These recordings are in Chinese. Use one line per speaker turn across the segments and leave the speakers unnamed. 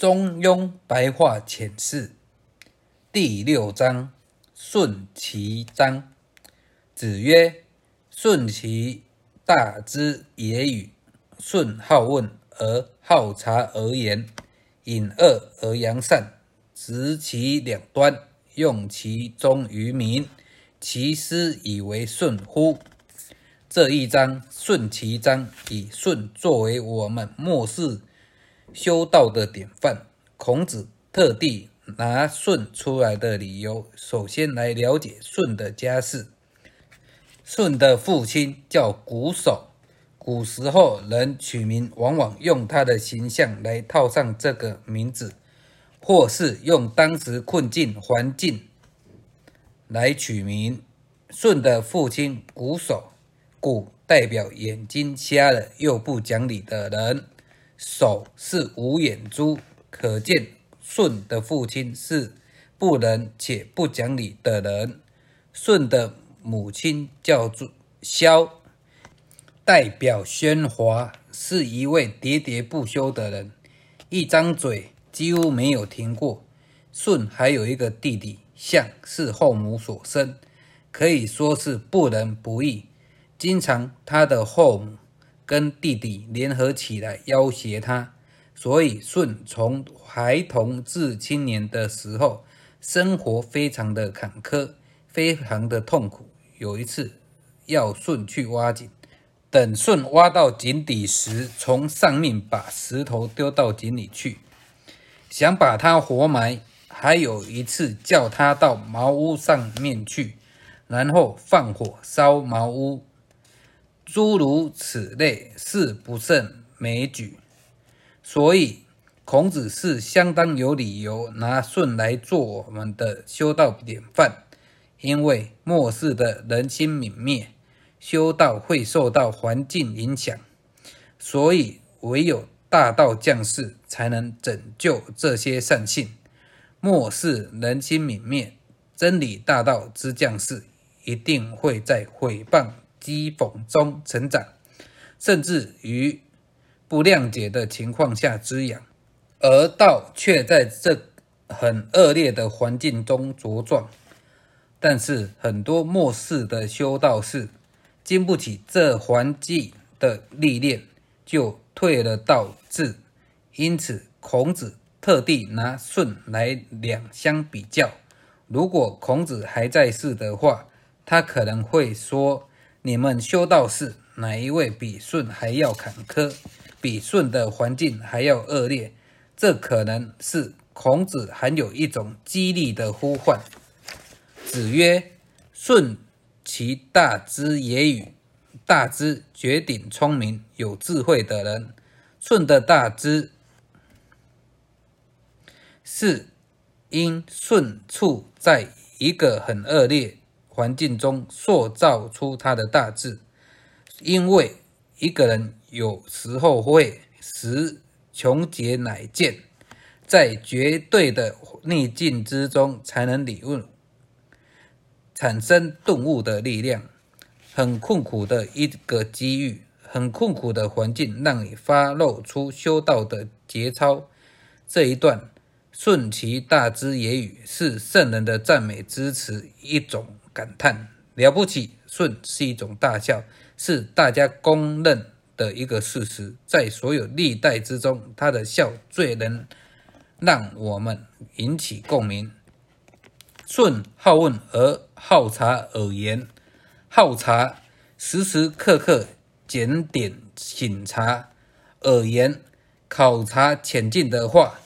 中庸白话浅释第六章：顺其章。子曰：“顺其大之也与？顺好问而好察而言，隐恶而扬善，执其两端，用其中于民，其斯以为顺乎？”这一章“顺其章”以顺作为我们末世。修道的典范，孔子特地拿舜出来的理由。首先来了解舜的家世。舜的父亲叫瞽叟，古时候人取名往往用他的形象来套上这个名字，或是用当时困境环境来取名。舜的父亲瞽叟，瞽代表眼睛瞎了又不讲理的人。手是无眼珠，可见舜的父亲是不仁且不讲理的人。舜的母亲叫做萧，代表喧哗，是一位喋喋不休的人，一张嘴几乎没有停过。舜还有一个弟弟象，是后母所生，可以说是不仁不义，经常他的后母。跟弟弟联合起来要挟他，所以舜从孩童至青年的时候，生活非常的坎坷，非常的痛苦。有一次，要舜去挖井，等舜挖到井底时，从上面把石头丢到井里去，想把他活埋。还有一次，叫他到茅屋上面去，然后放火烧茅屋。诸如此类是不胜枚举，所以孔子是相当有理由拿舜来做我们的修道典范。因为末世的人心泯灭，修道会受到环境影响，所以唯有大道降世才能拯救这些善性。末世人心泯灭，真理大道之降世一定会在毁谤。讥讽中成长，甚至于不谅解的情况下滋养，而道却在这很恶劣的环境中茁壮。但是很多末世的修道士经不起这环境的历练，就退了道志。因此，孔子特地拿舜来两相比较。如果孔子还在世的话，他可能会说。你们修道士哪一位比舜还要坎坷，比舜的环境还要恶劣？这可能是孔子含有一种激励的呼唤。子曰：“舜其大之也与？大之绝顶聪明有智慧的人。舜的大之，是因舜处在一个很恶劣。”环境中塑造出他的大志，因为一个人有时候会识穷劫乃见，在绝对的逆境之中才能领悟，产生顿悟的力量。很困苦的一个机遇，很困苦的环境，让你发露出修道的节操。这一段顺其大之言语，是圣人的赞美之词一种。感叹了不起，舜是一种大孝，是大家公认的一个事实。在所有历代之中，他的孝最能让我们引起共鸣。舜好问而好察而言，好察时时刻刻检点醒察，而言考察浅近的话，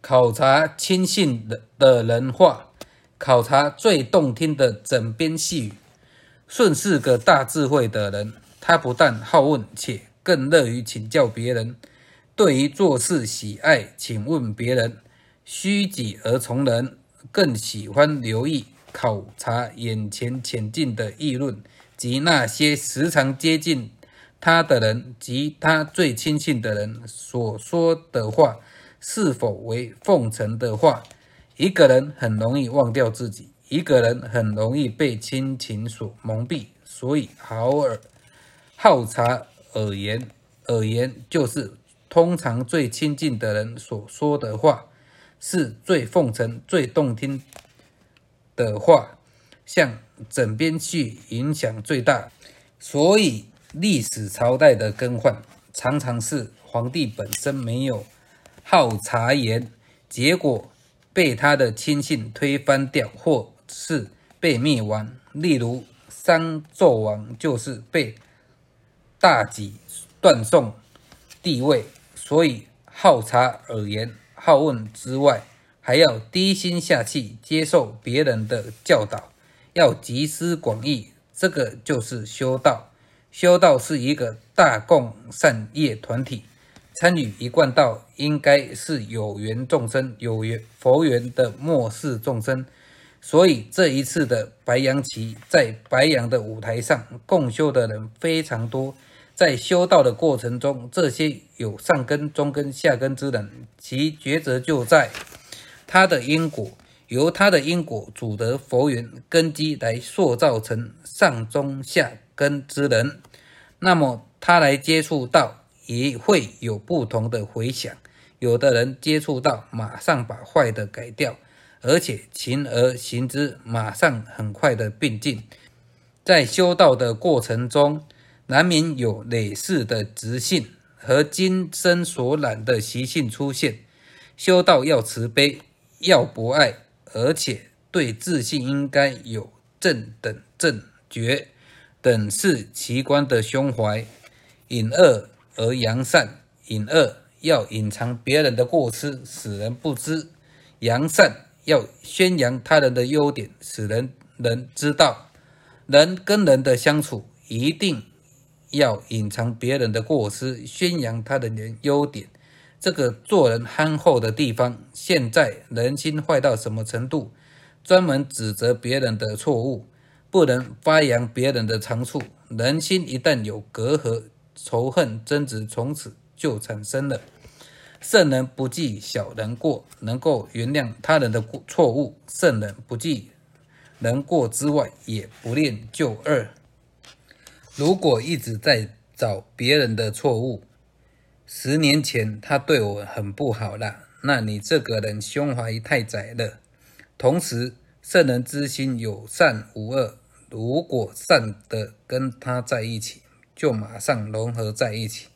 考察亲信的的人话。考察最动听的枕边细语。舜是个大智慧的人，他不但好问，且更乐于请教别人。对于做事，喜爱请问别人，虚己而从人，更喜欢留意考察眼前前进的议论及那些时常接近他的人及他最亲近的人所说的话，是否为奉承的话。一个人很容易忘掉自己，一个人很容易被亲情所蒙蔽，所以好耳好察耳言，耳言就是通常最亲近的人所说的话，是最奉承、最动听的话，向枕边去影响最大。所以，历史朝代的更换，常常是皇帝本身没有好察言，结果被他的亲信推翻掉，或是被灭亡。例如，商纣王就是被大己断送地位，所以好察耳言、好问之外，还要低心下气接受别人的教导，要集思广益。这个就是修道。修道是一个大共善业团体，参与一贯道应该是有缘众生、有缘佛缘的末世众生。所以这一次的白羊旗，在白羊的舞台上共修的人非常多。在修道的过程中，这些有上根、中根、下根之人，其抉择就在他的因果。由他的因果主得佛缘根基来塑造成上中下根之人，那么他来接触到也会有不同的回响。有的人接触到马上把坏的改掉，而且勤而行之，马上很快的并进。在修道的过程中，难免有累世的直性和今生所染的习性出现。修道要慈悲，要博爱。而且对自信应该有正等正觉等是奇观的胸怀，引恶而扬善。隐恶要隐藏别人的过失，使人不知；扬善要宣扬他人的优点，使人人知道。人跟人的相处，一定要隐藏别人的过失，宣扬他的人优点。这个做人憨厚的地方，现在人心坏到什么程度？专门指责别人的错误，不能发扬别人的长处。人心一旦有隔阂、仇恨、争执，从此就产生了。圣人不计小人过，能够原谅他人的过错误；圣人不计人过之外，也不念旧恶。如果一直在找别人的错误，十年前他对我很不好了，那你这个人胸怀太窄了。同时，圣人之心有善无恶，如果善的跟他在一起，就马上融合在一起；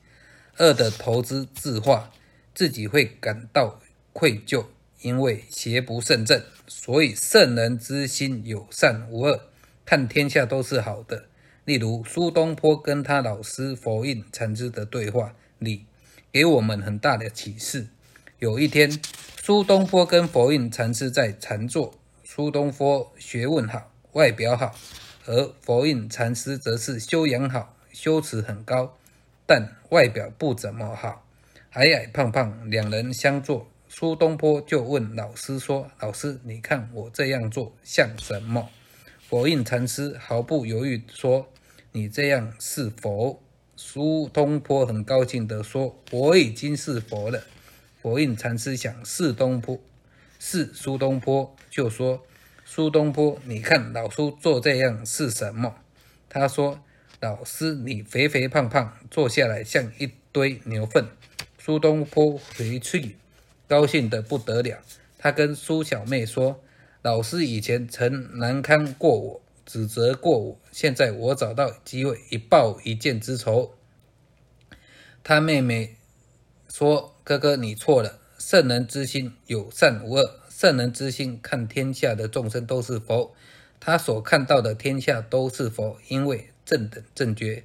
恶的投资自化，自己会感到愧疚，因为邪不胜正。所以，圣人之心有善无恶，看天下都是好的。例如苏东坡跟他老师佛印禅师的对话里。给我们很大的启示。有一天，苏东坡跟佛印禅师在禅坐。苏东坡学问好，外表好，而佛印禅师则是修养好，修持很高，但外表不怎么好，矮矮胖胖。两人相坐，苏东坡就问老师说：“老师，你看我这样做像什么？”佛印禅师毫不犹豫说：“你这样是佛。”苏东坡很高兴地说：“我已经是佛了。”佛印禅师想是东坡，是苏东坡，就说：“苏东坡，你看老苏做这样是什么？”他说：“老师，你肥肥胖胖，坐下来像一堆牛粪。”苏东坡回去高兴得不得了，他跟苏小妹说：“老师以前曾难堪过我。”指责过我，现在我找到机会一报一箭之仇。他妹妹说：“哥哥，你错了。圣人之心有善无恶，圣人之心看天下的众生都是佛，他所看到的天下都是佛，因为正等正觉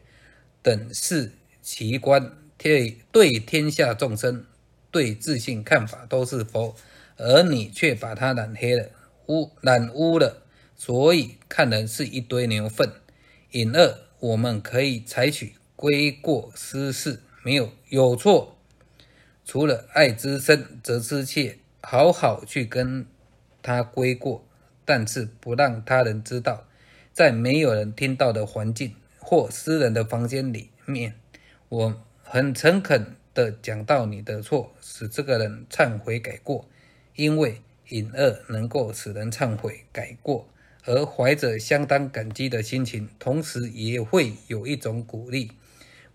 等是奇观，对对天下众生对自信看法都是佛，而你却把它染黑了，污染污了。”所以看人是一堆牛粪，隐二我们可以采取归过失事，没有有错。除了爱之深则之切，好好去跟他归过，但是不让他人知道，在没有人听到的环境或私人的房间里面，我很诚恳的讲到你的错，使这个人忏悔改过，因为隐恶能够使人忏悔改过。而怀着相当感激的心情，同时也会有一种鼓励，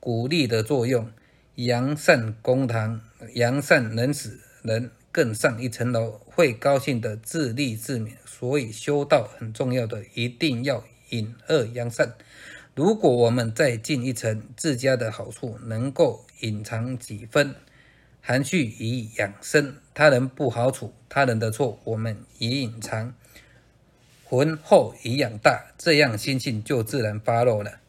鼓励的作用，扬善公堂，扬善能使人更上一层楼，会高兴的自立自勉。所以修道很重要的，一定要隐恶扬善。如果我们再进一层，自家的好处能够隐藏几分，含蓄以养生；他人不好处，他人的错我们以隐藏，浑厚以养大，这样心性就自然发露了。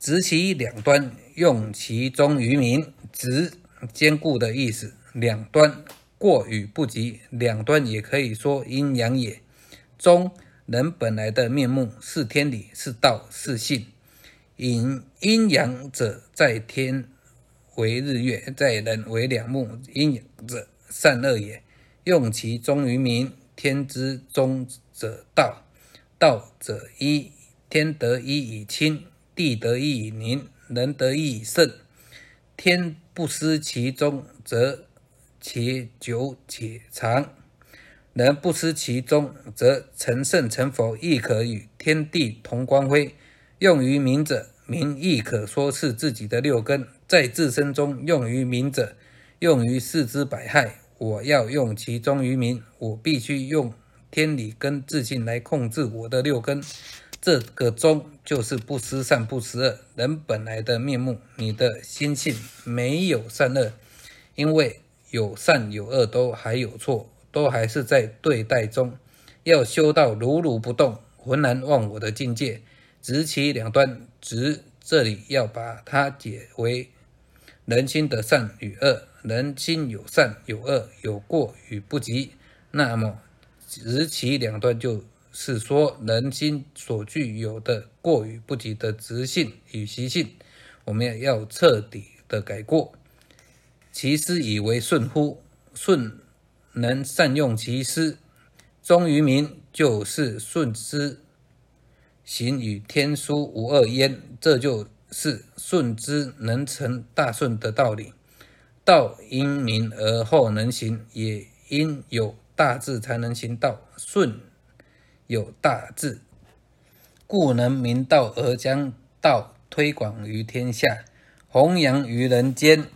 执其两端，用其中于民。执坚固的意思，两端过与不及，两端也可以说阴阳也。中人本来的面目是天理，是道，是性。阴阴阳者在天为日月，在人为两目。阴阳者善恶也。用其中于民，天之中者道，道者一，天得一以清，地得一以宁，人得一以圣。天不失其中，则且久且长；人不失其中，则成圣成佛，亦可与天地同光辉。用于民者，民亦可说是自己的六根，在自身中用于民者，用于四肢百害。我要用其中于民，我必须用天理跟自信来控制我的六根。这个中就是不失善不失恶，人本来的面目。你的心性没有善恶，因为有善有恶都还有错，都还是在对待中。要修到如如不动、浑然忘我的境界，执其两端。执这里要把它解为人心的善与恶。人心有善有恶，有过与不及。那么执其两端就是说人心所具有的过与不及的直性与习性，我们要彻底的改过。其师以为顺乎？顺能善用其师，忠于民就是顺之，行与天书无二焉。这就是顺之能成大顺的道理。道因民而后能行，也因有大智才能行道。顺有大智，故能明道而将道推广于天下，弘扬于人间。